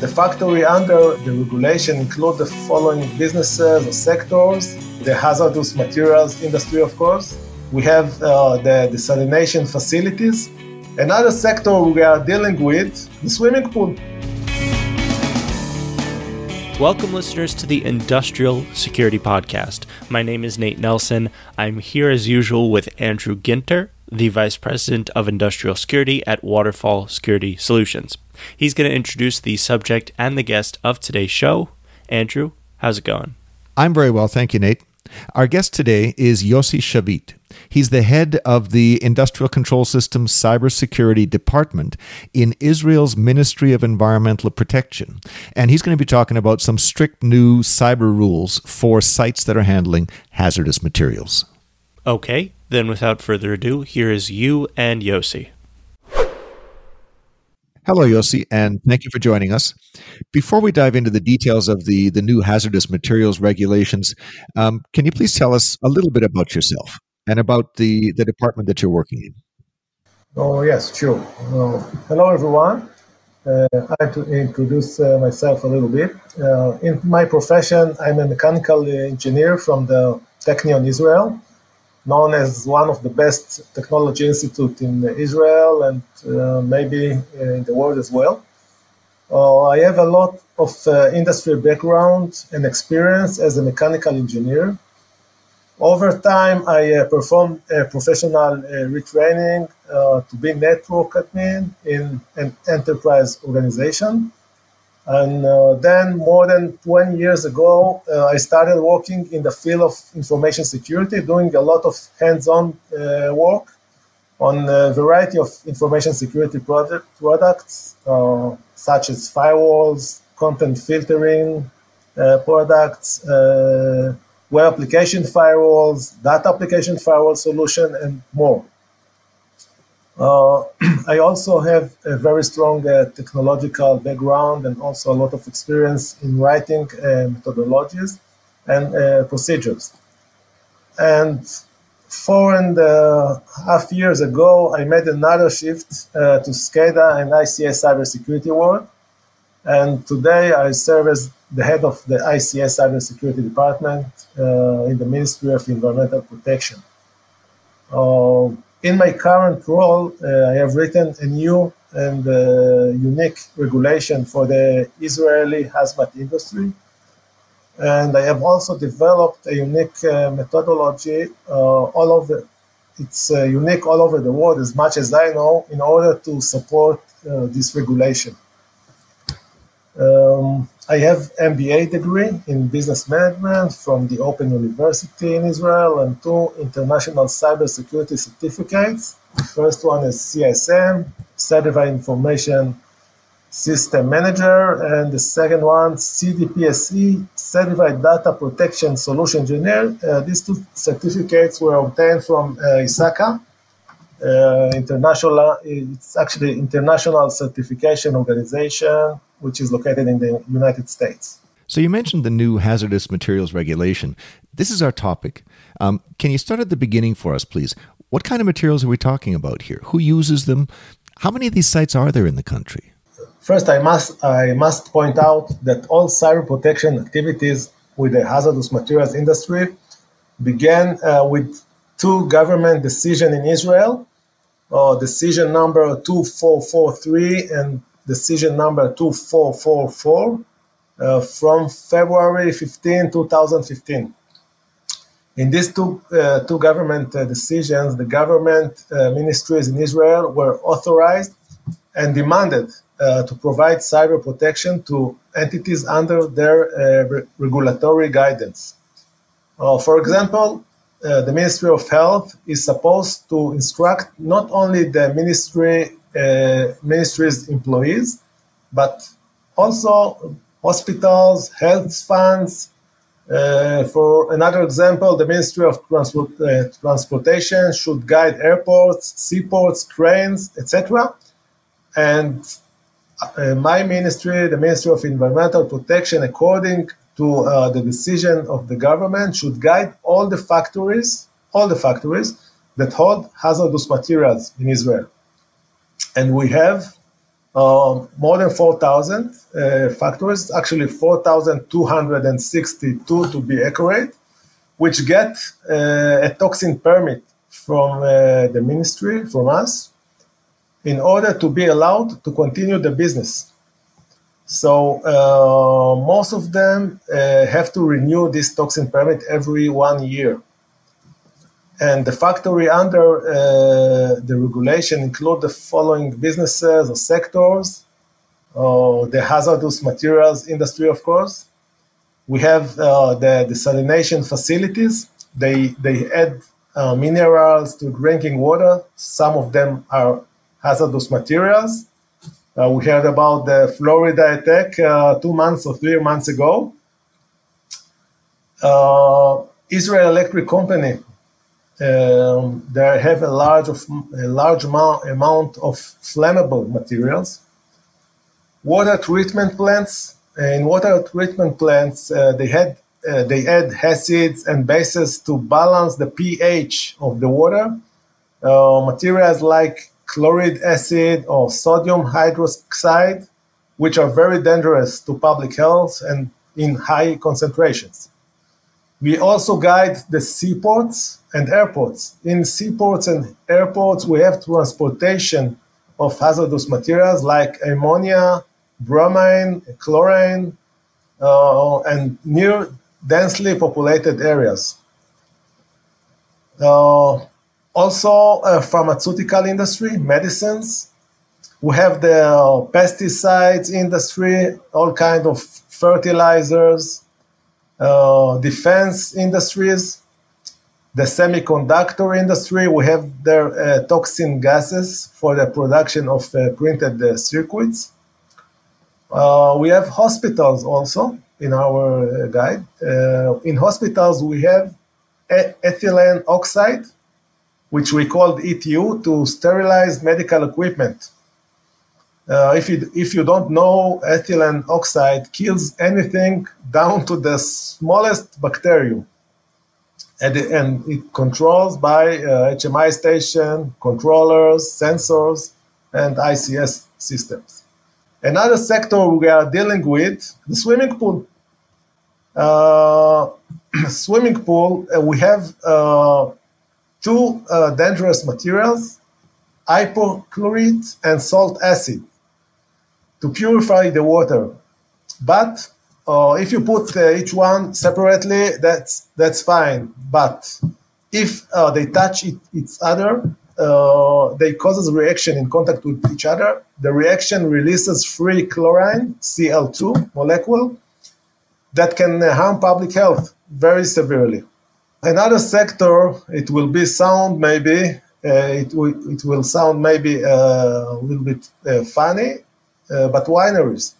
The factory under the regulation include the following businesses or sectors, the hazardous materials industry, of course. We have uh, the desalination facilities. Another sector we are dealing with, the swimming pool. Welcome, listeners, to the Industrial Security Podcast. My name is Nate Nelson. I'm here as usual with Andrew Ginter, the Vice President of Industrial Security at Waterfall Security Solutions. He's going to introduce the subject and the guest of today's show. Andrew, how's it going? I'm very well, thank you, Nate. Our guest today is Yosi Shavit. He's the head of the Industrial Control Systems Cybersecurity Department in Israel's Ministry of Environmental Protection. And he's going to be talking about some strict new cyber rules for sites that are handling hazardous materials. Okay, then without further ado, here is you and Yosi. Hello, Yosi, and thank you for joining us. Before we dive into the details of the, the new hazardous materials regulations, um, can you please tell us a little bit about yourself and about the, the department that you're working in? Oh, yes, sure. Uh, hello, everyone. Uh, I have to introduce uh, myself a little bit. Uh, in my profession, I'm a mechanical engineer from the Technion Israel known as one of the best technology institute in Israel and uh, maybe in the world as well. Uh, I have a lot of uh, industry background and experience as a mechanical engineer. Over time, I uh, performed professional uh, retraining uh, to be network admin in an enterprise organization. And uh, then, more than 20 years ago, uh, I started working in the field of information security, doing a lot of hands on uh, work on a variety of information security product, products, uh, such as firewalls, content filtering uh, products, uh, web application firewalls, data application firewall solution, and more. Uh, I also have a very strong uh, technological background and also a lot of experience in writing uh, methodologies and uh, procedures. And four and a half years ago, I made another shift uh, to SCADA and ICS cybersecurity world. And today I serve as the head of the ICS cybersecurity department uh, in the Ministry of Environmental Protection in my current role, uh, I have written a new and uh, unique regulation for the Israeli hazmat industry. And I have also developed a unique uh, methodology all over. It's unique all over the world, as much as I know, in order to support this regulation. Um, I have MBA degree in business management from the Open University in Israel and two international cybersecurity certificates. The first one is CISM, Certified Information System Manager, and the second one, CDPSE, Certified Data Protection Solution Engineer. Uh, these two certificates were obtained from uh, ISACA, uh, international, it's actually international certification organization, which is located in the United States. So you mentioned the new hazardous materials regulation. This is our topic. Um, can you start at the beginning for us, please? What kind of materials are we talking about here? Who uses them? How many of these sites are there in the country? First, I must I must point out that all cyber protection activities with the hazardous materials industry began uh, with two government decisions in Israel uh, decision number 2443 and decision number 2444 uh, from February 15, 2015. In these two, uh, two government uh, decisions, the government uh, ministries in Israel were authorized and demanded uh, to provide cyber protection to entities under their re- regulatory guidance. for example, uh, the Ministry of Health is supposed to instruct not only the ministry uh, ministry's employees, but also hospitals, health funds. Uh, for another example, the Ministry of Transport, uh, Transportation should guide airports, seaports, trains, etc. And uh, my ministry, the Ministry of Environmental Protection, according to uh, the decision of the government should guide all the factories, all the factories that hold hazardous materials in Israel. And we have uh, more than 4,000 uh, factories, actually 4,262 to be accurate, which get uh, a toxin permit from uh, the ministry, from us, in order to be allowed to continue the business. So uh, most of them uh, have to renew this toxin permit every one year. And the factory under uh, the regulation include the following businesses or sectors. Uh, the hazardous materials industry, of course. We have uh, the desalination facilities. They, they add uh, minerals to drinking water. Some of them are hazardous materials. Uh, we heard about the Florida attack uh, two months or three months ago. Israel Electric Company um, they have a large of a large amount, amount of flammable materials. Water treatment plants. In water treatment plants, uh, they had uh, they add acids and bases to balance the pH of the water. Uh, materials like chloride acid or sodium hydroxide, which are very dangerous to public health and in high concentrations. We also guide the seaports and airports. In seaports and airports, we have transportation of hazardous materials like ammonia, bromine, chlorine, uh, and near densely populated areas. Uh, also, uh, pharmaceutical industry, medicines. We have the pesticides industry, all kind of fertilizers, uh, defense industries, the semiconductor industry. We have their uh, toxin gases for the production of uh, printed uh, circuits. Uh, we have hospitals also in our uh, guide. in hospitals, we have ethylene oxide, which we called ETO, to sterilize medical equipment. Uh, if you if you don't know, ethylene oxide kills anything down to the smallest bacterium, and, and it controls by uh, HMI station, controllers, sensors, and ICS systems. Another sector we are dealing with the swimming pool. Uh, swimming pool, uh, we have uh, two uh, dangerous materials, hypochlorite and salt acid to purify the water. But uh, if you put uh, each one separately, that's that's fine. But if uh, they touch it, each other, uh, they causes reaction in contact with each other. The reaction releases free chlorine, Cl2 molecule, that can harm public health very severely. Another sector, it will be sound maybe, uh, it, will, it will sound maybe uh, a little bit funny, uh, but wineries.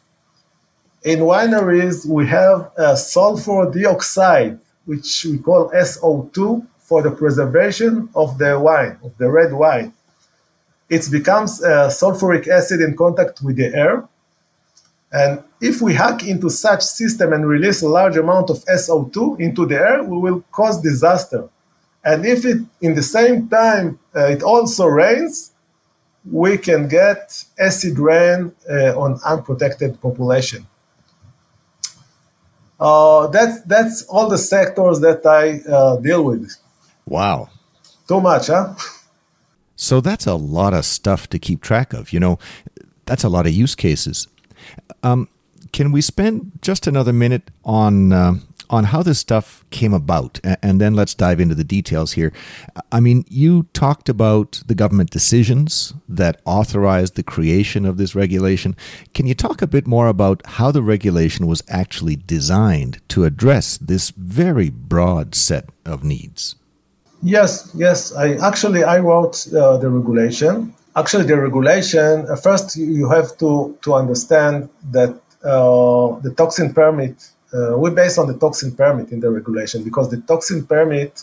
In wineries, we have uh, sulfur dioxide, which we call SO2, for the preservation of the wine, of the red wine. It becomes uh, sulfuric acid in contact with the air. And if we hack into such system and release a large amount of SO2 into the air, we will cause disaster. And if it, in the same time, uh, it also rains, we can get acid rain uh, on unprotected population. Uh, that's that's all the sectors that I uh, deal with. Wow, too much, huh? So that's a lot of stuff to keep track of. You know, that's a lot of use cases. Um, can we spend just another minute on uh, on how this stuff came about, and then let's dive into the details here. I mean, you talked about the government decisions that authorized the creation of this regulation. Can you talk a bit more about how the regulation was actually designed to address this very broad set of needs? Yes, yes. I actually I wrote uh, the regulation. Actually, the regulation uh, first you have to to understand that uh, the toxin permit uh, we base on the toxin permit in the regulation because the toxin permit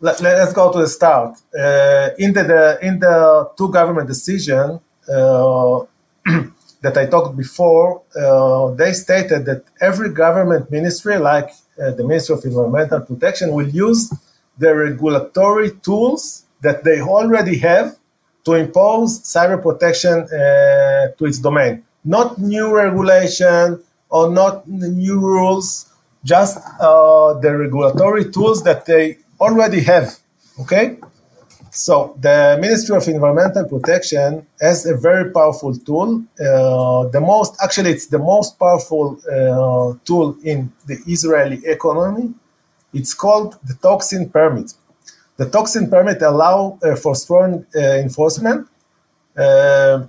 let, us go to the start. Uh, in the, the, in the two government decision uh, that i talked before uh, they stated that every government ministry like the ministry of environmental protection will use the regulatory tools that they already have to impose cyber protection uh, to its domain. Not new regulation or not new rules, just uh, the regulatory tools that they already have. Okay? So the Ministry of Environmental Protection has a very powerful tool. Uh, the most, actually, it's the most powerful uh, tool in the Israeli economy. It's called the toxin permit. The toxin permit allow uh, for strong uh, enforcement. Uh,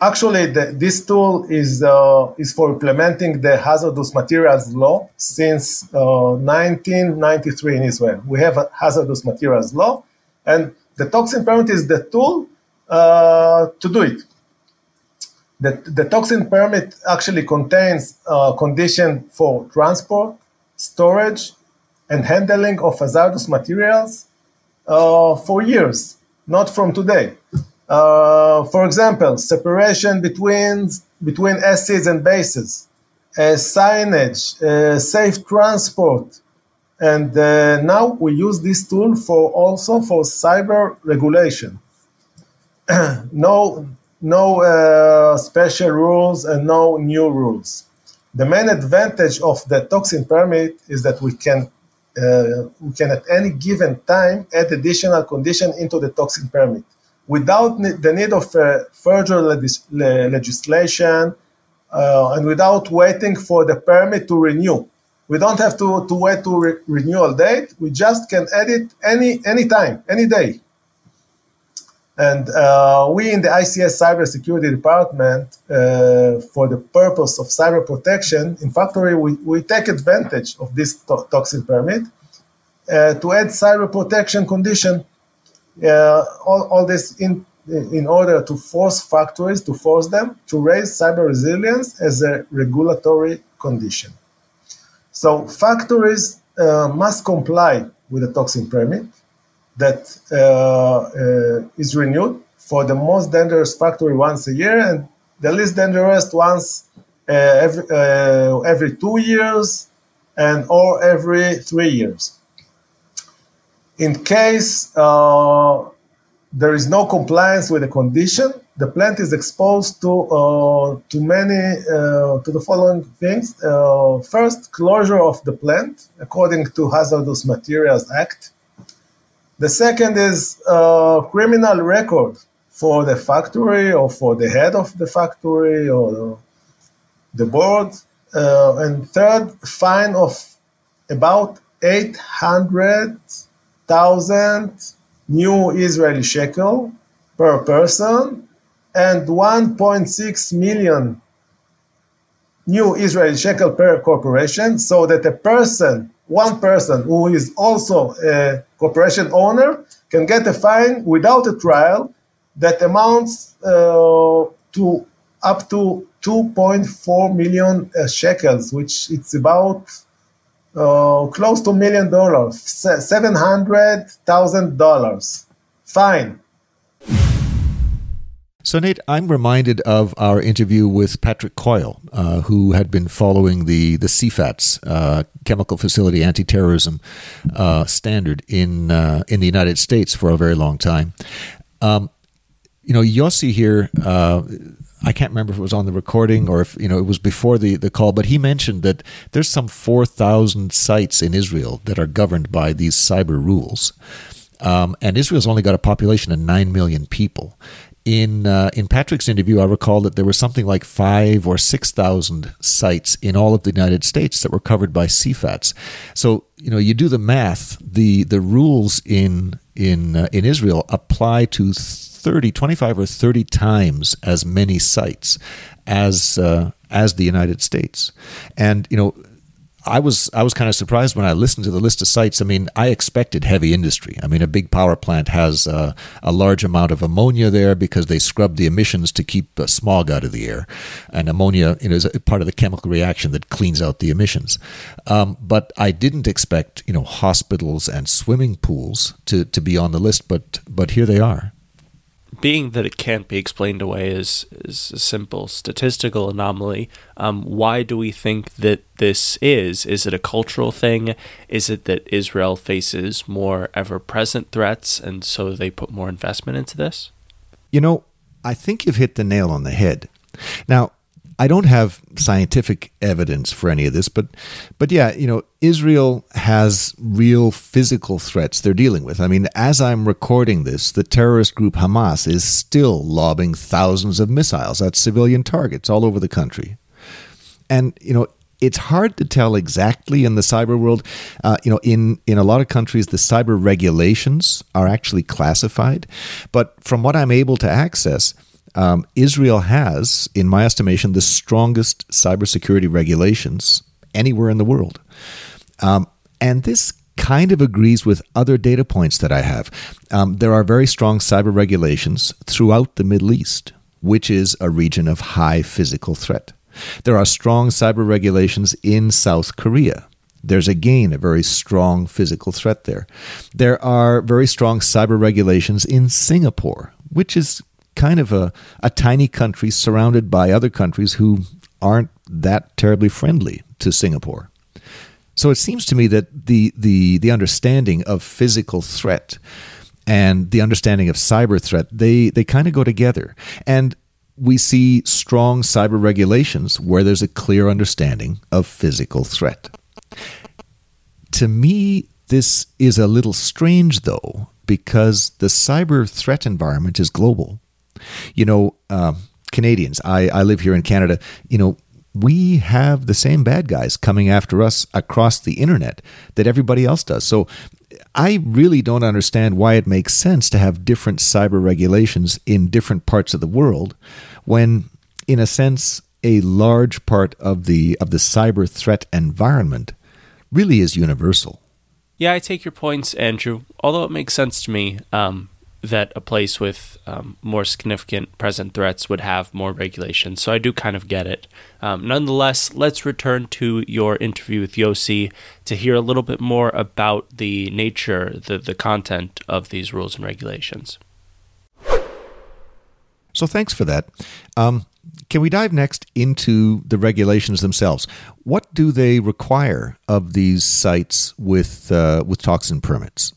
actually, the, this tool is uh, is for implementing the hazardous materials law since 1993 in Israel. We have a hazardous materials law and the toxin permit is the tool uh, to do it. The, the toxin permit actually contains a condition for transport, storage, and handling of hazardous materials uh, for years, not from today. Uh, for example, separation between, between acids and bases, uh, signage, uh, safe transport, and uh, now we use this tool for also for cyber regulation. no no uh, special rules and no new rules. The main advantage of the toxin permit is that we can uh, we can at any given time add additional condition into the toxin permit without the need of uh, further legis- legislation uh, and without waiting for the permit to renew. We don't have to, to wait to re- renewal date. We just can edit any any time, any day. And uh, we in the ICS Cybersecurity Department, uh, for the purpose of cyber protection, in Factory, we, we take advantage of this to- toxin permit uh, to add cyber protection condition. Uh, all, all this in, in order to force factories, to force them to raise cyber resilience as a regulatory condition. So factories uh, must comply with the toxin permit that uh, uh, is renewed for the most dangerous factory once a year and the least dangerous once uh, every, uh, every two years and or every three years. In case uh, there is no compliance with the condition, the plant is exposed to uh, to many to the following things. First, closure of the plant according to Hazardous Materials Act. The second is uh, criminal record for the factory or for the head of the factory or the board. Uh, and third, fine of about eight hundred thousand new Israeli shekel per person and 1.6 million new Israeli shekel per corporation, so that a person, one person who is also a corporation owner, can get a fine without a trial that amounts uh, to up to 2.4 million uh, shekels, which it's about uh, close to a million dollars, seven hundred thousand dollars. Fine. So, Nate, I'm reminded of our interview with Patrick Coyle, uh, who had been following the the CFATS uh, chemical facility anti-terrorism uh, standard in uh, in the United States for a very long time. Um, you know, Yosi here. Uh, I can't remember if it was on the recording or if you know it was before the, the call, but he mentioned that there's some four thousand sites in Israel that are governed by these cyber rules, um, and Israel's only got a population of nine million people in uh, in Patrick's interview, I recall that there was something like five or six thousand sites in all of the United States that were covered by CFATS. So you know, you do the math. the The rules in in uh, in Israel apply to 30, 25 or thirty times as many sites as uh, as the United States, and you know I was I was kind of surprised when I listened to the list of sites. I mean, I expected heavy industry. I mean, a big power plant has uh, a large amount of ammonia there because they scrub the emissions to keep uh, smog out of the air, and ammonia you know, is part of the chemical reaction that cleans out the emissions. Um, but I didn't expect you know hospitals and swimming pools to, to be on the list, but but here they are being that it can't be explained away as, as a simple statistical anomaly, um, why do we think that this is? Is it a cultural thing? Is it that Israel faces more ever present threats and so they put more investment into this? You know, I think you've hit the nail on the head. Now, I don't have scientific evidence for any of this, but but yeah, you know, Israel has real physical threats they're dealing with. I mean, as I'm recording this, the terrorist group Hamas is still lobbing thousands of missiles at civilian targets all over the country. And you know, it's hard to tell exactly in the cyber world. Uh, you know, in in a lot of countries, the cyber regulations are actually classified, but from what I'm able to access, um, Israel has, in my estimation, the strongest cybersecurity regulations anywhere in the world. Um, and this kind of agrees with other data points that I have. Um, there are very strong cyber regulations throughout the Middle East, which is a region of high physical threat. There are strong cyber regulations in South Korea. There's again a very strong physical threat there. There are very strong cyber regulations in Singapore, which is kind of a, a tiny country surrounded by other countries who aren't that terribly friendly to Singapore. So it seems to me that the, the, the understanding of physical threat and the understanding of cyber threat, they, they kind of go together. And we see strong cyber regulations where there's a clear understanding of physical threat. To me, this is a little strange, though, because the cyber threat environment is global. You know, uh, Canadians, I, I live here in Canada, you know, we have the same bad guys coming after us across the internet that everybody else does. So I really don't understand why it makes sense to have different cyber regulations in different parts of the world when, in a sense, a large part of the of the cyber threat environment really is universal. Yeah, I take your points, Andrew. Although it makes sense to me, um, that a place with um, more significant present threats would have more regulations. So I do kind of get it. Um, nonetheless, let's return to your interview with Yosi to hear a little bit more about the nature, the, the content of these rules and regulations. So thanks for that. Um, can we dive next into the regulations themselves? What do they require of these sites with uh, with toxin permits?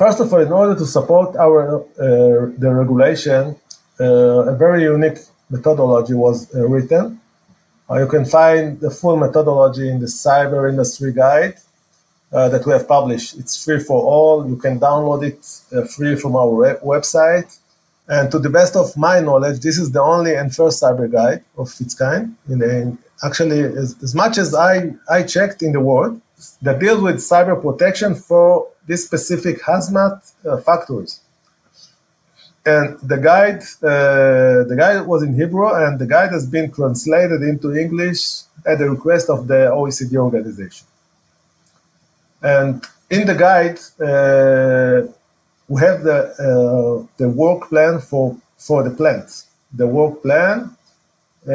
First of all, in order to support our uh, the regulation, uh, a very unique methodology was uh, written. You can find the full methodology in the Cyber Industry Guide uh, that we have published. It's free for all. You can download it uh, free from our web- website. And to the best of my knowledge, this is the only and first cyber guide of its kind. In actually, as, as much as I, I checked in the world, that deals with cyber protection for this specific hazmat uh, factories. And the guide, uh, the guide was in Hebrew, and the guide has been translated into English at the request of the OECD organization. And in the guide, uh, we have the uh, the work plan for for the plants. The work plan,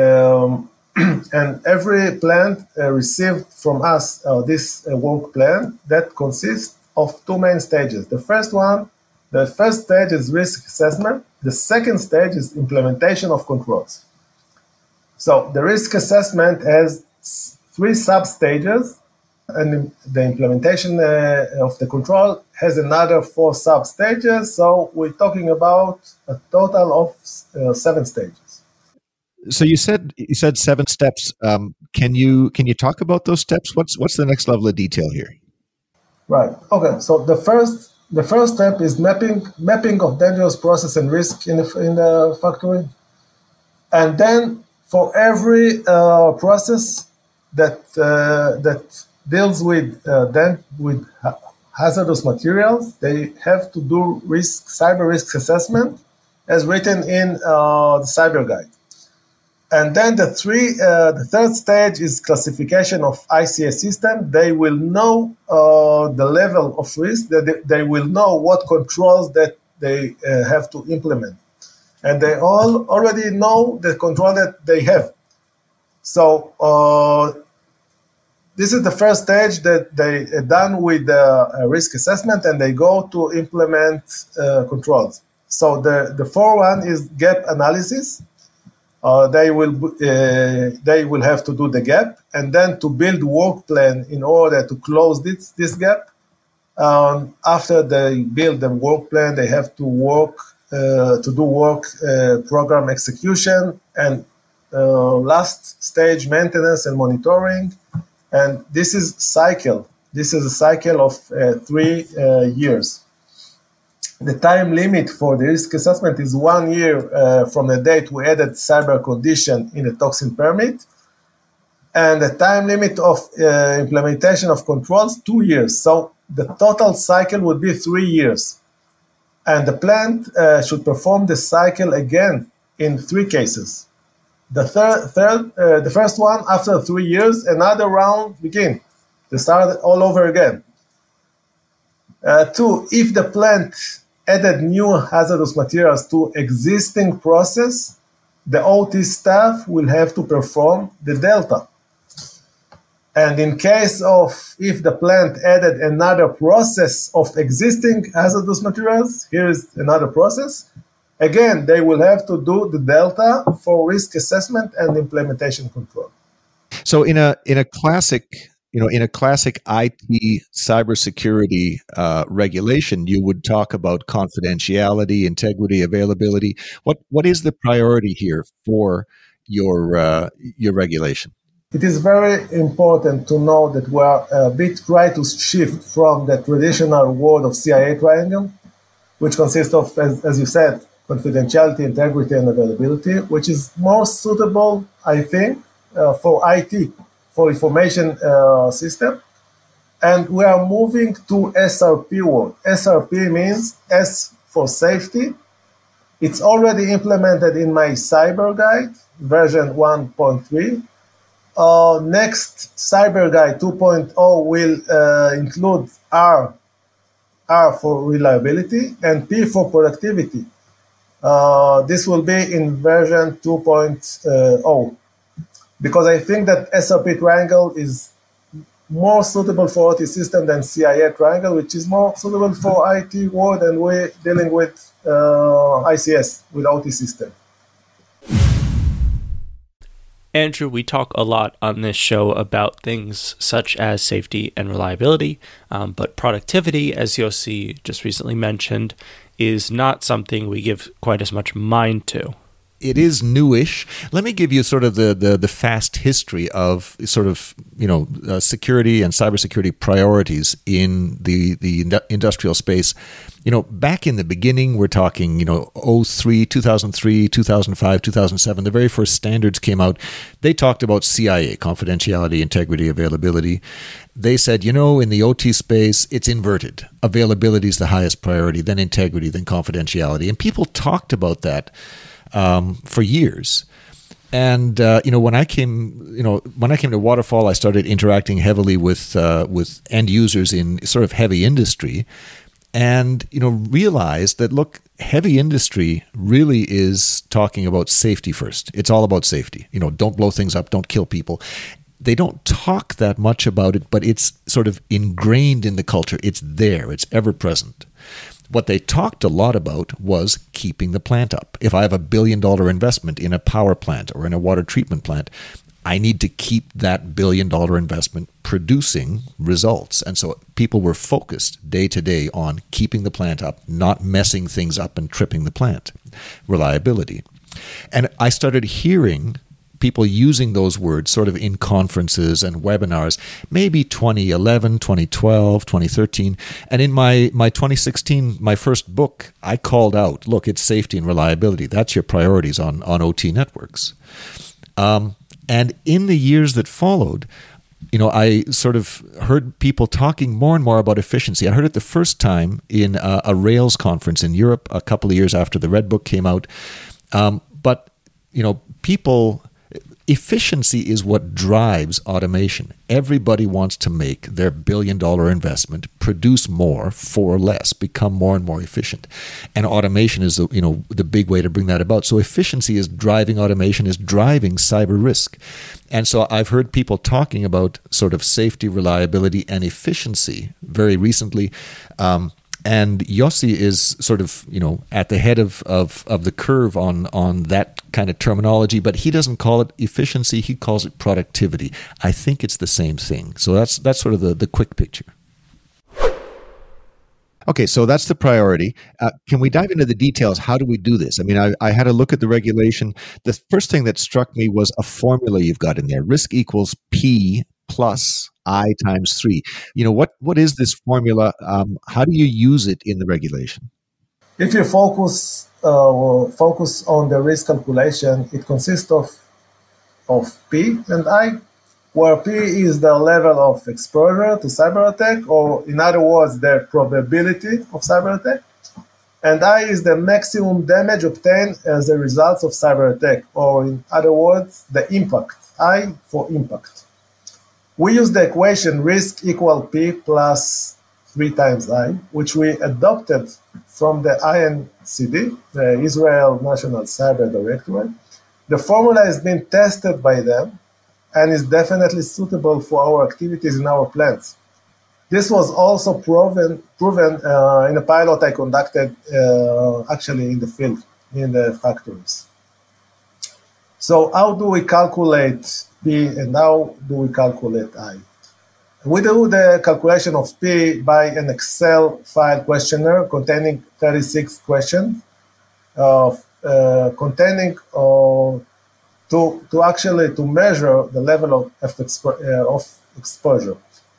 um, and every plant uh, received from us uh, this work plan that consists of two main stages. The first one, the first stage is risk assessment. The second stage is implementation of controls. So the risk assessment has three sub stages, and the implementation uh, of the control has another four sub stages. So we're talking about a total of uh, seven stages. So you said you said seven steps. Um, can you can you talk about those steps? What's what's the next level of detail here? Right. Okay. So the first the first step is mapping mapping of dangerous process and risk in the, in the factory, and then for every uh, process that uh, that deals with uh, then with hazardous materials, they have to do risk cyber risk assessment, as written in uh, the cyber guide. And then the three, uh, the third stage is classification of ICS system. They will know uh, the level of risk. They, will know what controls that they uh, have to implement, and they all already know the control that they have. So uh, this is the first stage that they are done with the risk assessment, and they go to implement uh, controls. So the the fourth one is gap analysis uh, they will uh, they will have to do the gap and then to build work plan in order to close this this gap. Um, after they build the work plan, they have to work uh, to do work uh, program execution and uh, last stage maintenance and monitoring. And this is cycle. This is a cycle of uh, three years. The time limit for the risk assessment is one year from the date we added cyber condition in the toxin permit and the time limit of uh, implementation of controls two years so the total cycle would be three years and the plant uh, should perform the cycle again in three cases. The third, third uh, the first one after three years, another round begin to start all over again. Uh, two, if the plant added new hazardous materials to existing process, the OT staff will have to perform the delta. And in case of if the plant added another process of existing hazardous materials, here is another process. Again, they will have to do the delta for risk assessment and implementation control. So in a in a classic you know in a classic IT cybersecurity uh, regulation, you would talk about confidentiality, integrity, availability. What what is the priority here for your uh, your regulation? it is very important to know that we are a bit trying to shift from the traditional world of CIA triangle, which consists of, as, as you said, confidentiality, integrity, and availability, which is more suitable, I think, uh, for IT, for information uh, system. And we are moving to SRP world. SRP means S for safety. It's already implemented in my cyber guide, version 1.3 uh, next Cyber Guide 2.0 will uh, include R, R for reliability and P for productivity. Uh, this will be in version 2.0 because I think that SRP triangle is more suitable for OT system than CIA triangle, which is more suitable for IT world and we're dealing with uh, ICS, with OT system. Andrew, we talk a lot on this show about things such as safety and reliability, um, but productivity, as Yosi just recently mentioned, is not something we give quite as much mind to it is newish. Let me give you sort of the, the, the fast history of sort of you know uh, security and cybersecurity priorities in the the industrial space. You know, back in the beginning, we're talking you know 03, 2003, 2005, 2007. The very first standards came out. They talked about CIA, confidentiality, integrity, availability. They said, you know, in the OT space, it's inverted. Availability is the highest priority, then integrity, then confidentiality, and people talked about that um, for years. And uh, you know, when I came, you know, when I came to Waterfall, I started interacting heavily with uh, with end users in sort of heavy industry, and you know, realized that look, heavy industry really is talking about safety first. It's all about safety. You know, don't blow things up, don't kill people. They don't talk that much about it, but it's sort of ingrained in the culture. It's there. It's ever present. What they talked a lot about was keeping the plant up. If I have a billion dollar investment in a power plant or in a water treatment plant, I need to keep that billion dollar investment producing results. And so people were focused day to day on keeping the plant up, not messing things up and tripping the plant. Reliability. And I started hearing people using those words sort of in conferences and webinars, maybe 2011, 2012, 2013. And in my, my 2016, my first book, I called out look, it's safety and reliability. That's your priorities on, on OT networks. Um, and in the years that followed, you know, I sort of heard people talking more and more about efficiency. I heard it the first time in a, a Rails conference in Europe a couple of years after the Red Book came out. Um, but, you know, people Efficiency is what drives automation. Everybody wants to make their billion dollar investment produce more for less, become more and more efficient. And automation is the, you know, the big way to bring that about. So efficiency is driving automation, is driving cyber risk. And so I've heard people talking about sort of safety, reliability, and efficiency very recently. Um, and Yosi is sort of you know at the head of, of, of the curve on on that kind of terminology, but he doesn't call it efficiency; he calls it productivity. I think it's the same thing. So that's that's sort of the, the quick picture. Okay, so that's the priority. Uh, can we dive into the details? How do we do this? I mean, I, I, had a look at the regulation. The first thing that struck me was a formula you've got in there risk equals P plus I times three. You know, what, what is this formula? Um, how do you use it in the regulation? If you focus uh, focus on the risk calculation, it consists of of P and I where P is the level of exposure to cyber attack, or in other words, the probability of cyber attack. And I is the maximum damage obtained as a result of cyber attack, or in other words, the impact. I for impact. We use the equation risk equal P plus 3 times I, which we adopted from the INCD, the Israel National Cyber Directorate. The formula has been tested by them and is definitely suitable for our activities in our plants. This was also proven proven uh, in a pilot I conducted uh, actually in the field, in the factories. So how do we calculate P and how do we calculate I? We do the calculation of P by an Excel file questionnaire containing 36 questions, uh, uh, containing uh, to, to actually to measure the level of, of, expo- uh, of exposure.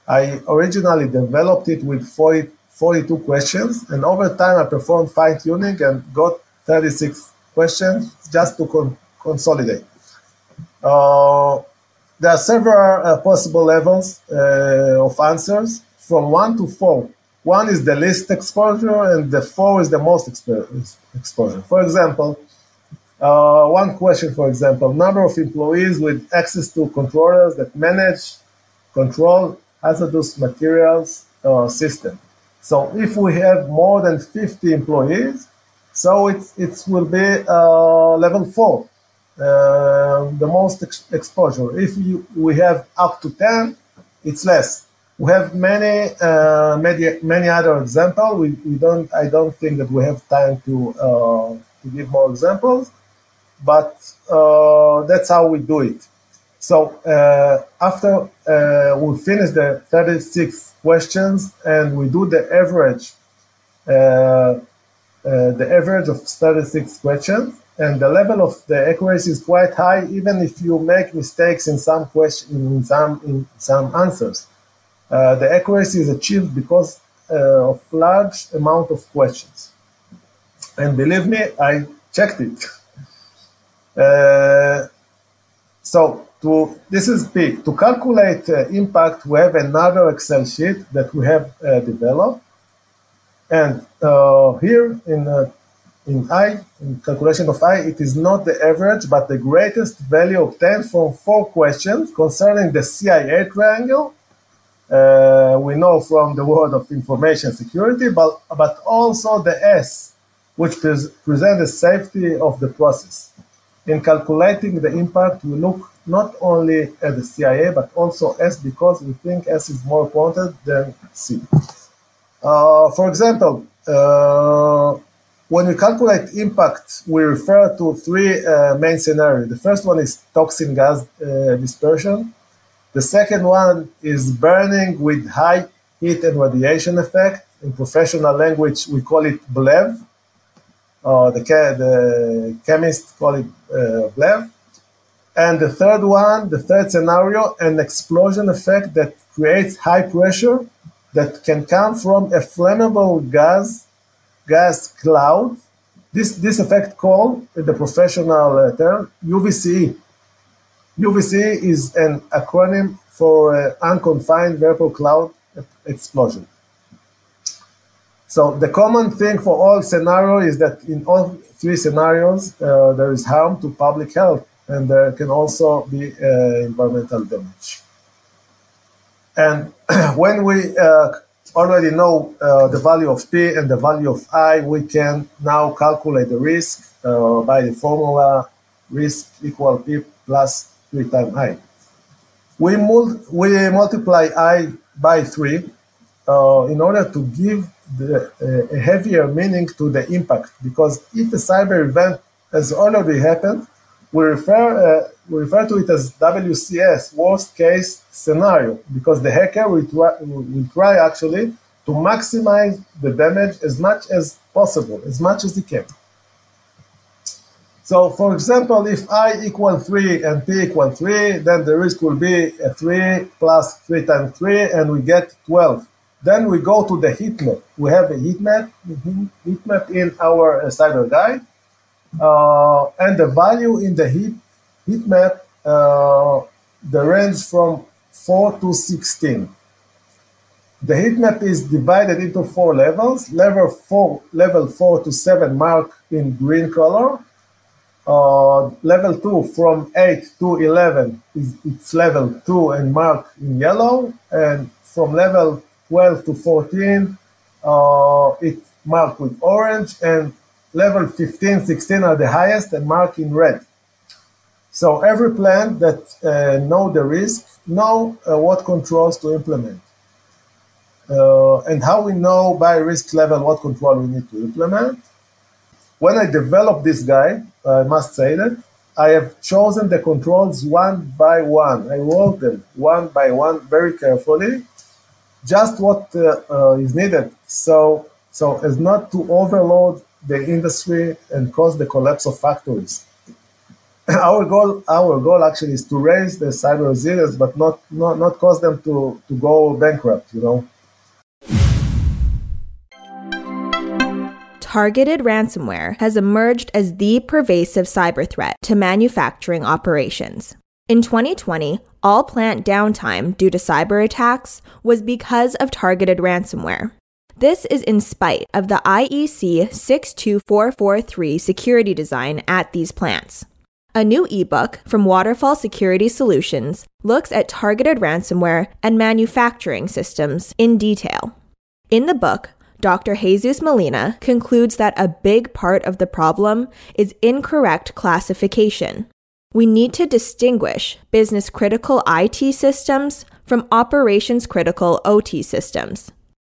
I originally developed it with 40, 42 questions, and over time I performed fine tuning and got 36 questions just to con- consolidate. Uh, there are several uh, possible levels uh, of answers from one to four. One is the least exposure, and the four is the most expo- exposure. For example, uh, one question, for example, number of employees with access to controllers that manage, control hazardous materials uh, system. So if we have more than 50 employees, so it, it will be uh, level four, the most ex- exposure. If you, we have up to 10, it's less. We have many, uh, many, many other examples. We, we don't, I don't think that we have time to, uh, to give more examples but uh, that's how we do it. So uh, after uh, we finish the 36 questions and we do the average, uh, uh, the average of 36 questions, and the level of the accuracy is quite high, even if you make mistakes in some question, in some in some answers. Uh, the accuracy is achieved because of large amount of questions. And believe me, I checked it. Uh, so to this is big. To calculate uh, impact, we have another Excel sheet that we have uh, developed. And uh, here in, uh, in I, in calculation of I, it is not the average, but the greatest value obtained from four questions concerning the CIA triangle. Uh, we know from the world of information security, but, but also the S, which presents the safety of the process. In calculating the impact, we look not only at the CIA, but also S because we think S is more important than C. Uh, for example, uh, when we calculate impact, we refer to three uh, main scenarios. The first one is toxin gas uh, dispersion. The second one is burning with high heat and radiation effect. In professional language, we call it BLEVE. Uh, the, the chemists call it uh, BLEVE. And the third one, the third scenario, an explosion effect that creates high pressure that can come from a flammable gas gas cloud. This, this effect called, in the professional uh, term, UVCE. UVCE is an acronym for uh, unconfined vapor cloud explosion. So the common thing for all scenarios is that in all three scenarios, uh, there is harm to public health, and there can also be uh, environmental damage. And when we uh, already know uh, the value of P and the value of I, we can now calculate the risk uh, by the formula risk equal P plus 3 times I. We, mul- we multiply I by 3 uh, in order to give the, uh, a heavier meaning to the impact because if a cyber event has already happened, we refer uh, we refer to it as WCS worst case scenario because the hacker will try, will try actually to maximize the damage as much as possible, as much as he can. So for example, if i equal 3 and p equal 3, then the risk will be a 3 plus 3 times 3, and we get 12. Then we go to the heat map. We have a heat map, heat map in our uh, cyber guide. Uh, and the value in the heat, heat map, uh, the range from 4 to 16. The heat map is divided into four levels. Level 4, level 4 to 7 marked in green color. Uh, level 2 from 8 to 11 is it's level 2 and marked in yellow. And from level 12 to 14, uh, it's marked with orange, and level 15, 16 are the highest and marked in red. So every plant that uh, know the risk know uh, what controls to implement. Uh, and how we know by risk level what control we need to implement. When I developed this guide, I must say that I have chosen the controls one by one. I wrote them one by one very carefully just what uh, uh, is needed so so as not to overload the industry and cause the collapse of factories. our goal our goal actually is to raise the cyber resilience, but not not, not cause them to, to go bankrupt, you know. Targeted ransomware has emerged as the pervasive cyber threat to manufacturing operations. In 2020, all plant downtime due to cyber attacks was because of targeted ransomware. This is in spite of the IEC 62443 security design at these plants. A new ebook from Waterfall Security Solutions looks at targeted ransomware and manufacturing systems in detail. In the book, Dr. Jesus Molina concludes that a big part of the problem is incorrect classification. We need to distinguish business critical IT systems from operations critical OT systems.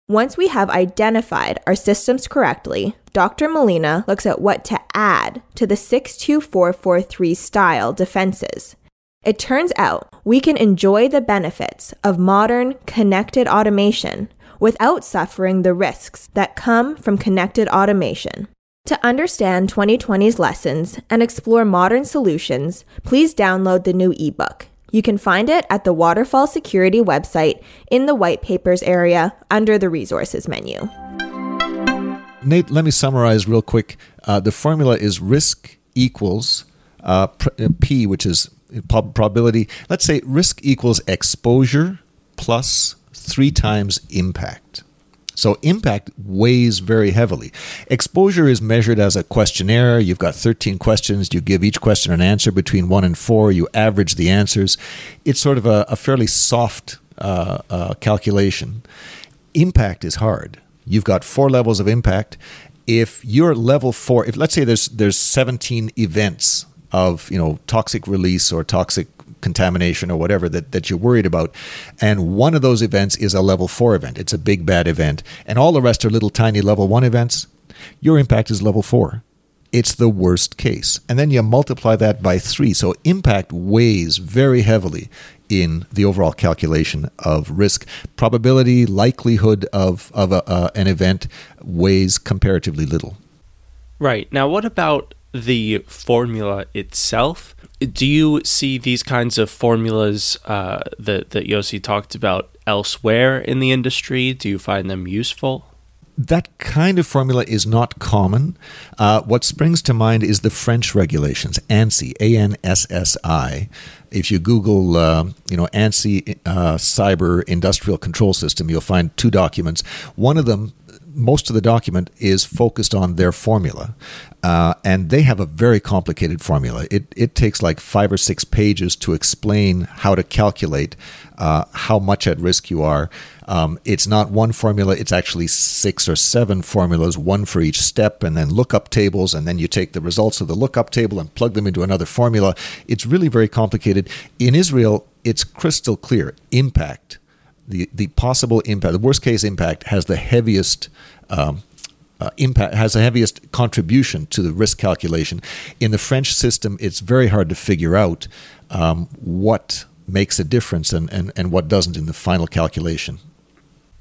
Once we have identified our systems correctly, Dr. Molina looks at what to add to the 62443 style defenses. It turns out we can enjoy the benefits of modern connected automation without suffering the risks that come from connected automation. To understand 2020's lessons and explore modern solutions, please download the new ebook. You can find it at the Waterfall Security website in the White Papers area under the Resources menu. Nate, let me summarize real quick. Uh, the formula is risk equals uh, uh P, which is probability. Let's say risk equals exposure plus three times impact. So impact weighs very heavily. Exposure is measured as a questionnaire. You've got 13 questions. You give each question an answer between one and four. You average the answers. It's sort of a, a fairly soft uh, uh, calculation. Impact is hard. You've got four levels of impact. If you're level four, if let's say there's there's 17 events of you know toxic release or toxic contamination or whatever that, that you're worried about. And one of those events is a level four event. It's a big bad event. And all the rest are little tiny level one events. Your impact is level four. It's the worst case. And then you multiply that by three. So impact weighs very heavily in the overall calculation of risk. Probability, likelihood of, of a, uh, an event weighs comparatively little. Right. Now, what about the formula itself? Do you see these kinds of formulas uh, that that Yosi talked about elsewhere in the industry? Do you find them useful? That kind of formula is not common. Uh, what springs to mind is the French regulations, ANSSI, A N S S I. If you Google, uh, you know, ANSSI uh, Cyber Industrial Control System, you'll find two documents. One of them most of the document is focused on their formula. Uh, and they have a very complicated formula. It, it takes like five or six pages to explain how to calculate uh, how much at risk you are. Um, it's not one formula, it's actually six or seven formulas, one for each step, and then lookup tables. And then you take the results of the lookup table and plug them into another formula. It's really very complicated. In Israel, it's crystal clear impact the, the possible impact, the worst case impact, has the heaviest um, uh, impact, has the heaviest contribution to the risk calculation. In the French system, it's very hard to figure out um, what makes a difference and, and, and what doesn't in the final calculation.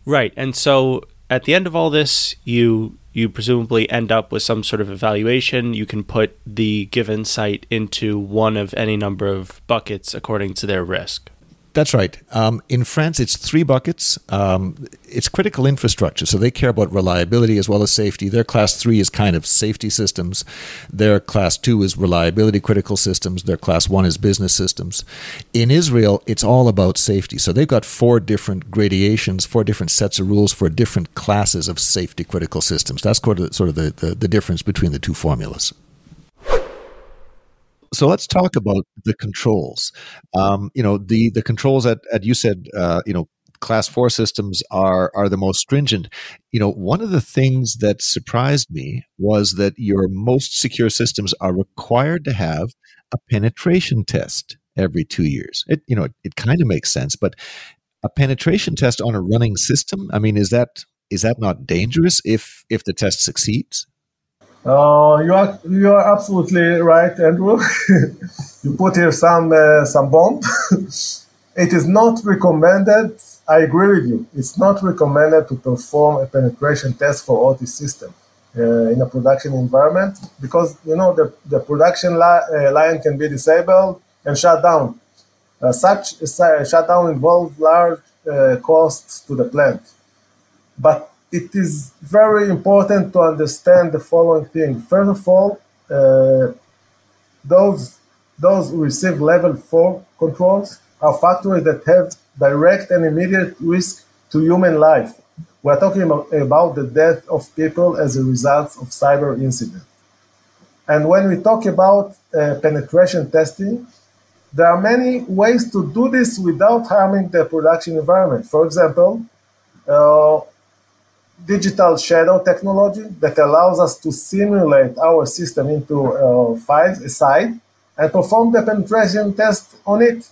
Right. And so at the end of all this, you you presumably end up with some sort of evaluation. You can put the given site into one of any number of buckets according to their risk. That's right. Um, in France, it's three buckets. Um, it's critical infrastructure, so they care about reliability as well as safety. Their class three is kind of safety systems. Their class two is reliability critical systems. Their class one is business systems. In Israel, it's all about safety. So they've got four different gradations, four different sets of rules for different classes of safety critical systems. That's sort of, sort of the, the, the difference between the two formulas so let's talk about the controls. Um, you know, the the controls at, at you said, uh, you know, class four systems are are the most stringent. You know, one of the things that surprised me was that your most secure systems are required to have a penetration test every two years. It you know it, it kind of makes sense, but a penetration test on a running system. I mean, is that is that not dangerous if if the test succeeds? Uh, you are you are absolutely right, Andrew. you put here some uh, some bomb. it is not recommended. I agree with you. It's not recommended to perform a penetration test for OT system uh, in a production environment because you know the the production li- uh, line can be disabled and shut down. Uh, such shutdown involves large costs to the plant, but it is very important to understand the following thing. First of all, uh, those those who receive level four controls are factories that have direct and immediate risk to human life. We're talking about, the death of people as a result of cyber incident. And when we talk about uh, penetration testing, there are many ways to do this without harming the production environment. For example, uh, digital shadow technology that allows us to simulate our system into uh, files aside and perform the penetration test on it.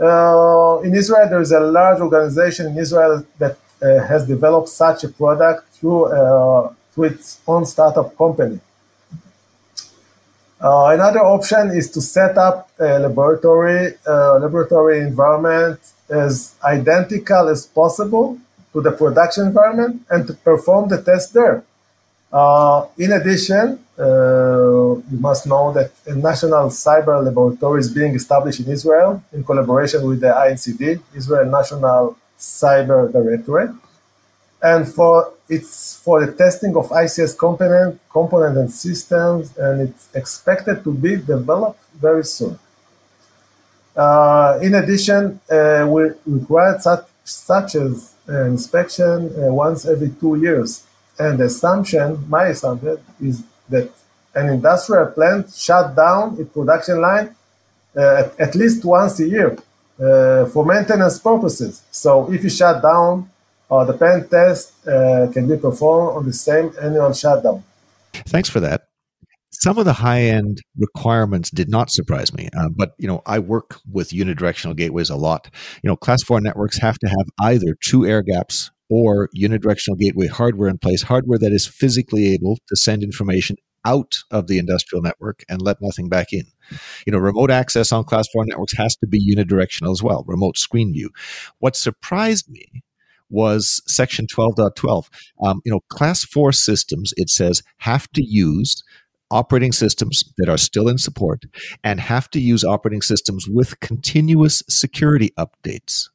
Uh, in Israel, there is a large organization in Israel that uh, has developed such a product through, uh, through its own startup company. Uh, another option is to set up a laboratory, uh, laboratory environment as identical as possible to the production environment and to perform the test there. Uh, in addition, uh, you must know that a national cyber laboratory is being established in Israel in collaboration with the INCD, Israel National Cyber Directorate. And for it's for the testing of ICS component, component and systems, and it's expected to be developed very soon. Uh, in addition, uh, we require such, such as inspection uh, once every two years. And the assumption, my assumption, is that an industrial plant shut down its production line uh, at, at, least once a year uh, for maintenance purposes. So if you shut down, uh, the pen test uh, can be performed on the same annual shutdown. Thanks for that some of the high end requirements did not surprise me uh, but you know i work with unidirectional gateways a lot. You know class 4 networks have to have either two air gaps or unidirectional gateway hardware in place hardware that is physically able to send information out of the industrial network and let nothing back in. You know remote access on class 4 networks has to be unidirectional as well remote screen view. What surprised me was section 12.12 um, you know class 4 systems it says have to use operating systems that are still in support and have to use operating systems with continuous security updates.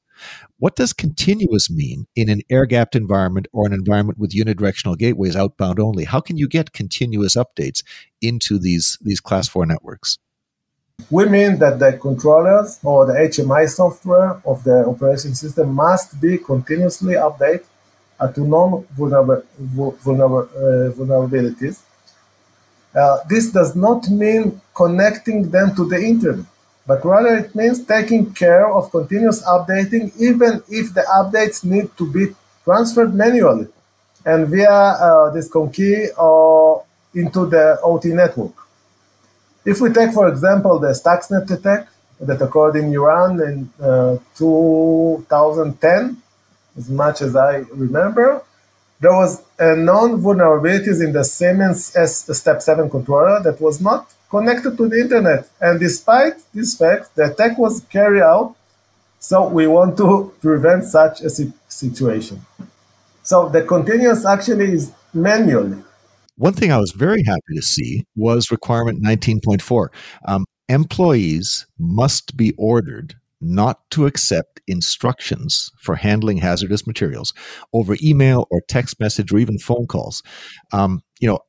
What does continuous mean in an air gapped environment or an environment with unidirectional gateways outbound only? How can you get continuous updates into these, these class 4 networks? We mean that the controllers or the HMI software of the operation system must be continuously updated to known vulnerable, vulnerable, uh, vulnerabilities uh, this does not mean connecting them to the internet, but rather it means taking care of continuous updating, even if the updates need to be transferred manually and via uh, this key or into the OT network. If we take, for example, the Stuxnet attack that occurred in Iran in uh, 2010, as much as I remember, there was a known vulnerabilities in the Siemens S Step 7 controller that was not connected to the internet. And despite this fact, the attack was carried out. So we want to prevent such a situation. So the continuous actually is manually. One thing I was very happy to see was requirement 19.4. Um, employees must be ordered not to accept instructions for handling hazardous materials over email or text message or even phone calls. Um, you know,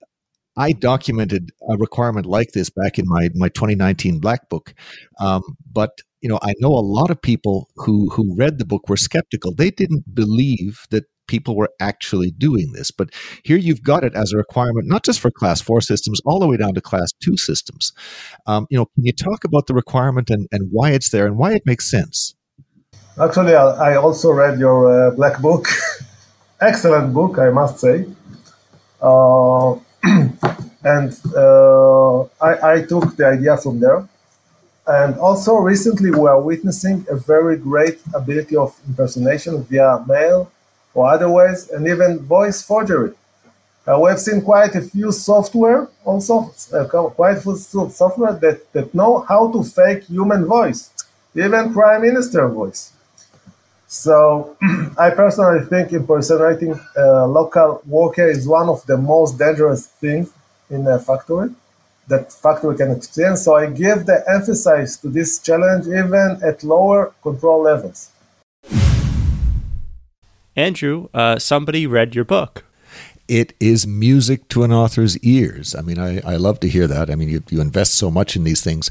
I documented a requirement like this back in my my 2019 Black Book, um, but you know I know a lot of people who who read the book were skeptical. They didn't believe that people were actually doing this. But here you've got it as a requirement, not just for class four systems, all the way down to class two systems. Um, you know, can you talk about the requirement and, and why it's there and why it makes sense? Actually, I also read your uh, black book. Excellent book, I must say. Uh, and uh, I, I took the idea from there. And also recently we are witnessing a very great ability of impersonation via mail or otherwise, and even voice forgery. Uh, we have seen quite a few software, also uh, quite a few software that, that know how to fake human voice, even prime minister voice. So I personally think impersonating a local worker is one of the most dangerous things in a factory that factory can experience. So I give the emphasis to this challenge even at lower control levels. Andrew, uh, somebody read your book. It is music to an author's ears. I mean, I, I love to hear that. I mean, you, you invest so much in these things.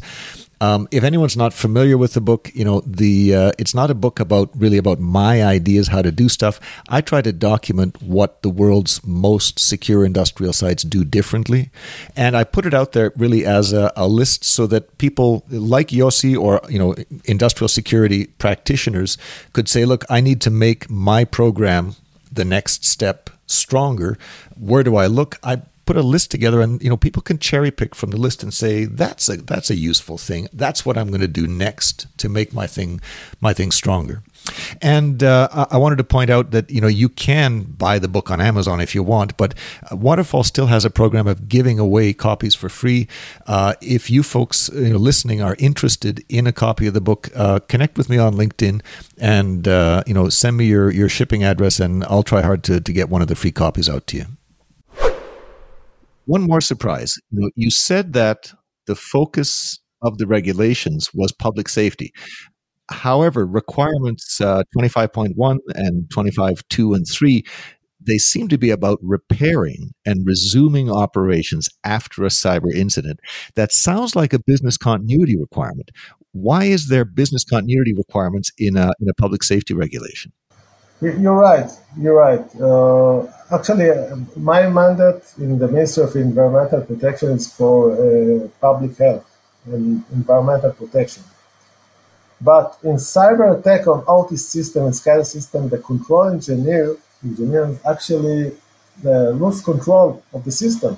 Um, if anyone's not familiar with the book, you know the uh, it's not a book about really about my ideas how to do stuff. I try to document what the world's most secure industrial sites do differently, and I put it out there really as a, a list so that people like Yosi or you know industrial security practitioners could say, look, I need to make my program the next step stronger. Where do I look? I put a list together and you know people can cherry pick from the list and say that's a that's a useful thing that's what i'm going to do next to make my thing my thing stronger and uh, I wanted to point out that you know you can buy the book on Amazon if you want, but uh, Waterfall still has a program of giving away copies for free. Uh, if you folks you know, listening are interested in a copy of the book, uh, connect with me on LinkedIn and uh, you know send me your your shipping address, and I'll try hard to to get one of the free copies out to you. One more surprise. You, said that the focus of the regulations was public safety. However, requirements uh, 25.1 and 25.2 and 3 they seem to be about repairing and resuming operations after a cyber incident. That sounds like a business continuity requirement. Why is there business continuity requirements in a, in a public safety regulation? You're right. You're right. Uh, actually, my mandate in the Ministry of Environmental Protection is for uh, public health and environmental protection. But in cyber attack on OT system and SCADA system, the control engineer engineers actually uh, lose control of the system,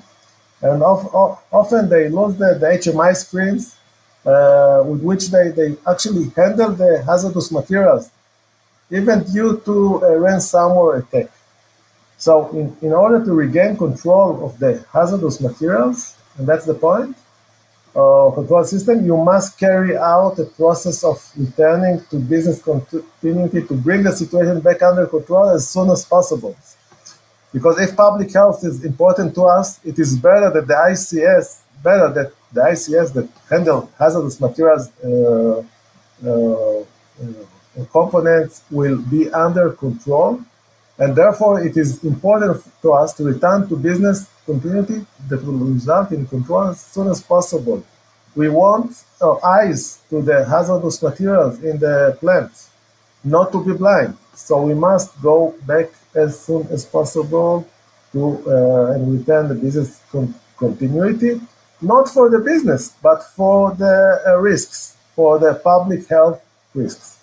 and of, of, often they lose the, the HMI screens uh, with which they, they actually handle the hazardous materials even due to a ransomware attack. So in, in order to regain control of the hazardous materials, and that's the point, uh, control system, you must carry out a process of returning to business continuity to bring the situation back under control as soon as possible. Because if public health is important to us, it is better that the ICS, better that the ICS that handle hazardous materials uh, uh, components will be under control. And therefore, it is important to us to return to business continuity that will result in control as soon as possible. We want our eyes to the hazardous materials in the plants, not to be blind. So we must go back as soon as possible to uh, and return the business con- continuity, not for the business, but for the uh, risks, for the public health risks.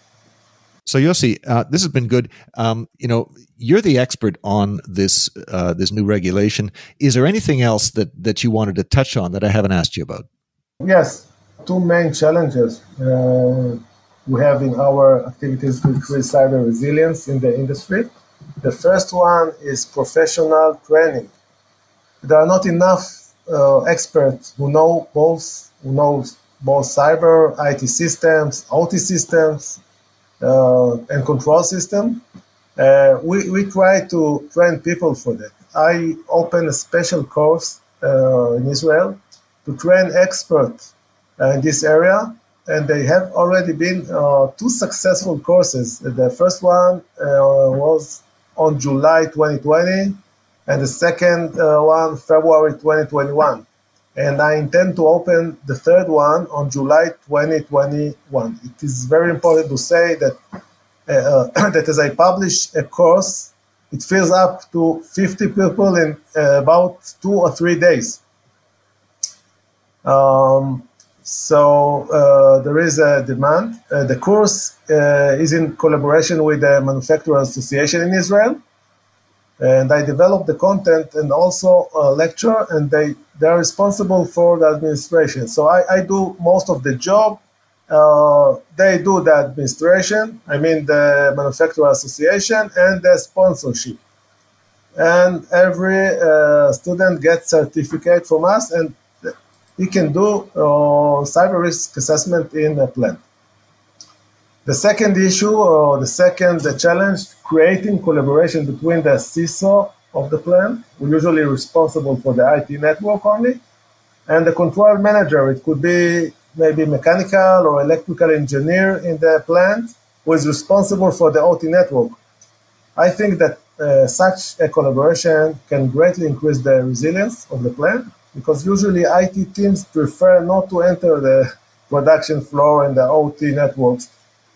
So Yosi, uh, this has been good. Um, you know, you're the expert on this uh, this new regulation. Is there anything else that that you wanted to touch on that I haven't asked you about? Yes, two main challenges uh, we have in our activities to increase cyber resilience in the industry. The first one is professional training. There are not enough uh, experts who know both who knows both cyber, IT systems, OT systems, and control system. Uh, we, we try to train people for that. I open a special course uh, in Israel to train experts uh, in this area, and they have already been uh, two successful courses. The first one uh, was on July 2020, and the second one February 2021 and I intend to open the third one on July 2021. It is very important to say that uh, that as I publish a course, it fills up to 50 people in uh, about two or three days. Um, so uh, there is a demand. Uh, the course uh, is in collaboration with the Manufacturer Association in Israel and I develop the content and also uh, lecture, and they they're responsible for the administration. So I, I do most of the job. Uh, they do the administration. I mean the manufacturer association and the sponsorship. And every uh, student gets certificate from us, and he can do uh, cyber risk assessment in a plant. The second issue, or the second the challenge, creating collaboration between the CISO of the plant, who usually responsible for the IT network only, and the control manager. It could be maybe mechanical or electrical engineer in the plant who is responsible for the OT network. I think that uh, such a collaboration can greatly increase the resilience of the plant because usually IT teams prefer not to enter the production floor and the OT networks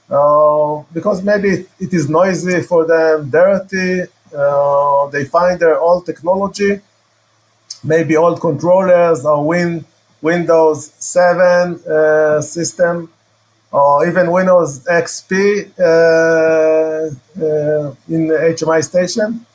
uh, because maybe it is noisy for them, dirty. Uh, they find their old technology, maybe old controllers or Win Windows 7 uh, system, or even Windows XP uh, uh, in the HMI station.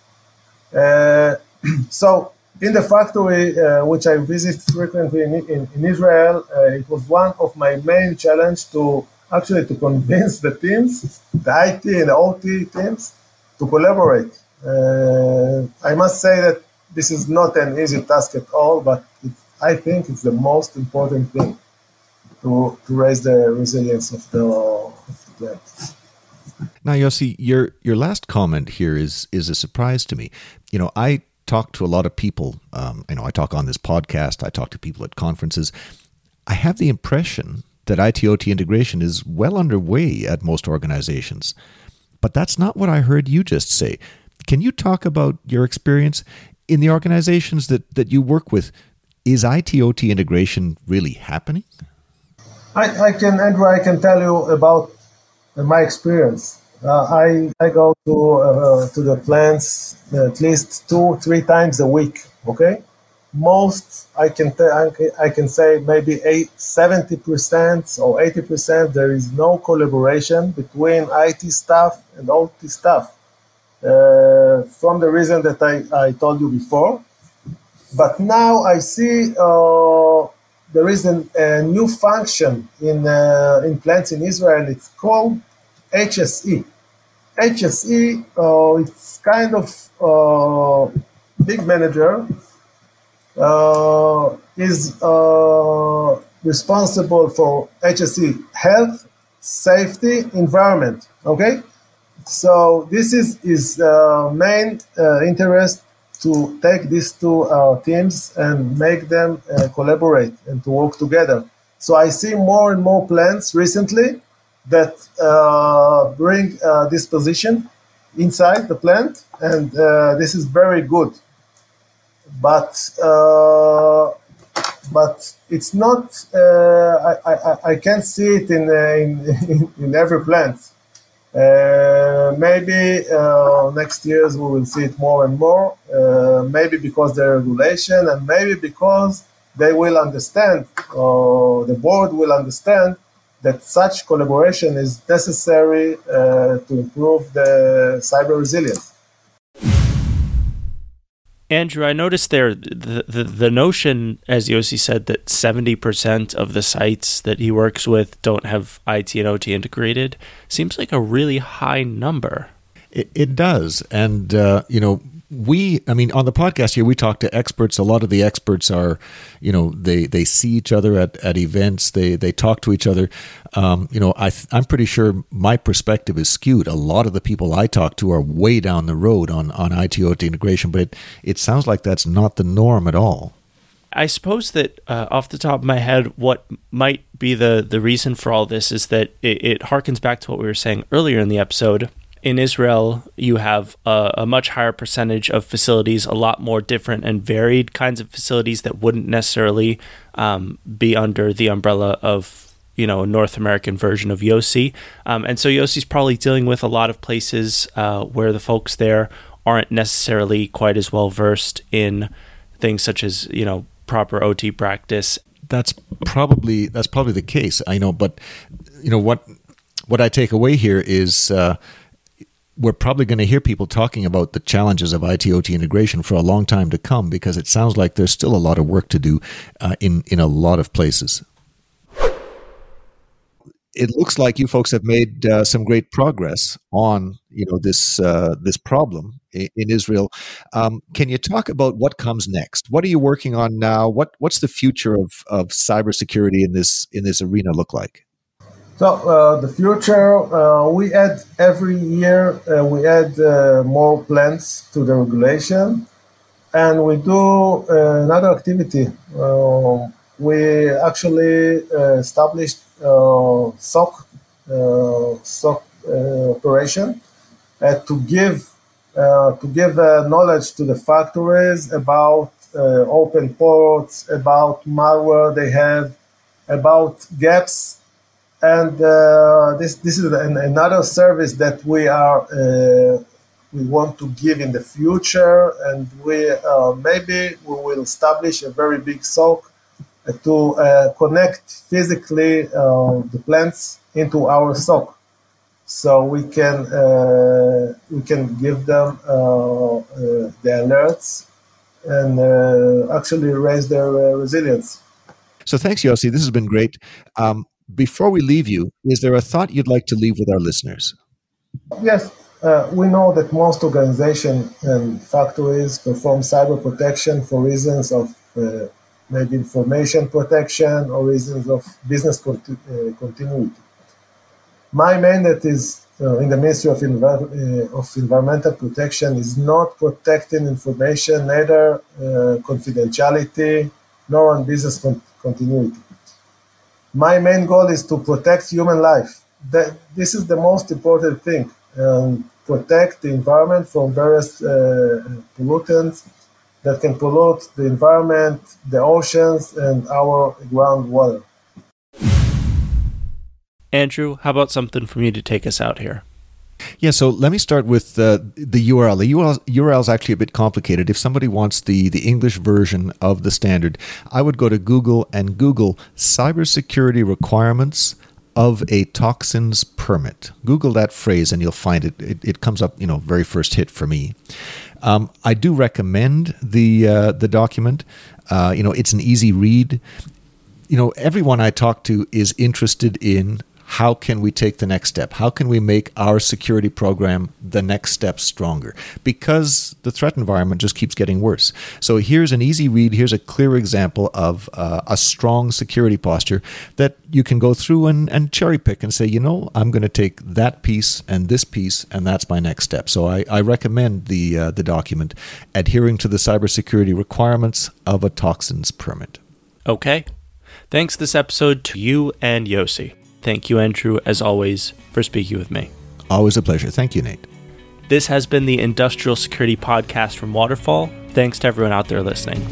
so in the factory, which I visit frequently in, in, in Israel, it was one of my main challenge to actually to convince the teams, the IT and the OT teams, to collaborate. Uh, I must say that this is not an easy task at all, but it, I think it's the most important thing to, to raise the resilience of the, of the plant. Now, Yosi, your your last comment here is is a surprise to me. You know, I talk to a lot of people. Um, I know I talk on this podcast. I talk to people at conferences. I have the impression that ITOT integration is well underway at most organizations. But that's not what I heard you just say. Can you talk about your experience in the organizations that, that you work with? Is ITOT integration really happening? I, I can, Andrew, I can tell you about my experience. Uh, I, I go to, uh, to the plants at least two, three times a week, okay? Most I can I can say maybe 70 percent or 80 percent there is no collaboration between IT staff and OT staff uh, from the reason that I, I told you before. But now I see uh, there is an, a new function in uh, in plants in Israel. It's called HSE. HSE uh, it's kind of uh, big manager uh, is uh, responsible for HSE health, safety, environment. Okay, so this is his uh, main uh, interest to take these two uh, teams and make them uh, collaborate and to work together. So I see more and more plans recently that bring this position inside the plant, and this is very good but uh, but it's not. Uh, I, I, I can't see it in in, in every plant. Uh, maybe uh, next years we will see it more and more. Uh, maybe because the regulation, and maybe because they will understand, or the board will understand that such collaboration is necessary uh, to improve the cyber resilience. Andrew, I noticed there the, the, the notion, as Yosi said, that 70% of the sites that he works with don't have IT and OT integrated seems like a really high number. It, it does. And, uh, you know, we i mean on the podcast here we talk to experts. A lot of the experts are you know they they see each other at, at events. They they talk to each other. Um, you know I i'm pretty sure my perspective is skewed. A lot of the people i talk to are way down the road on on ITOT integration but it it sounds like that's not the norm at all. I suppose that uh, off the top of my head, what might be the, the reason for all this is that it, it harkens back to what we were saying earlier in the episode in Israel, you have a, a, much higher percentage of facilities, a lot more different and varied kinds of facilities that wouldn't necessarily um, be under the umbrella of you know a North American version of Yosi. Um, and so Yosi's probably dealing with a lot of places uh, where the folks there aren't necessarily quite as well versed in things such as you know proper OT practice. That's probably that's probably the case. I know, but you know what what I take away here is. Uh, we're probably going to hear people talking about the challenges of ITOT integration for a long time to come because it sounds like there's still a lot of work to do uh, in in a lot of places. It looks like you folks have made uh, some great progress on you know this uh, this problem in, in Israel. Um, can you talk about what comes next? What are you working on now? What what's the future of of cybersecurity in this in this arena look like? So uh, the future, uh, we add every year, uh, we add uh, more plants to the regulation, and we do uh, another activity. Uh, we actually established SOC SOC operation to give to give knowledge to the factories about open ports, about malware they have, about gaps and uh, this this is an, another service that we are uh, we want to give in the future, and we uh, maybe we will establish a very big SOC to uh, connect physically uh, the plants into our SOC, so we can uh, we can give them the alerts and actually raise their resilience. So thanks, Yosi. This has been great. Um, before we leave you, is there a thought you'd like to leave with our listeners? Yes, uh, we know that most organizations and factories perform cyber protection for reasons of uh, maybe information protection or reasons of business conti- uh, continuity. My mandate is uh, in the Ministry of, Envi- uh, of, Environmental Protection is not protecting information, neither uh, confidentiality nor on business con- continuity my main goal is to protect human life. That, this is the most important thing. Um, protect the environment from various uh, pollutants that can pollute the environment, the oceans, and our groundwater. Andrew, how about something from you to take us out here? Yeah, so let me start with uh, the URL. The URL, URL is actually a bit complicated. If somebody wants the, the English version of the standard, I would go to Google and Google cybersecurity requirements of a toxins permit. Google that phrase and you'll find it. It, it comes up, you know, very first hit for me. Um, I do recommend the uh, the document. Uh, you know, it's an easy read. You know, everyone I talk to is interested in how can we take the next step? How can we make our security program the next step stronger? Because the threat environment just keeps getting worse. So here's an easy read. Here's a clear example of uh, a strong security posture that you can go through and, and cherry pick and say, you know, I'm going to take that piece and this piece, and that's my next step. So I, I recommend the uh, the document adhering to the cybersecurity requirements of a toxins permit. Okay. Thanks this episode to you and Yosi. Thank you, Andrew, as always, for speaking with me. Always a pleasure. Thank you, Nate. This has been the Industrial Security Podcast from Waterfall. Thanks to everyone out there listening.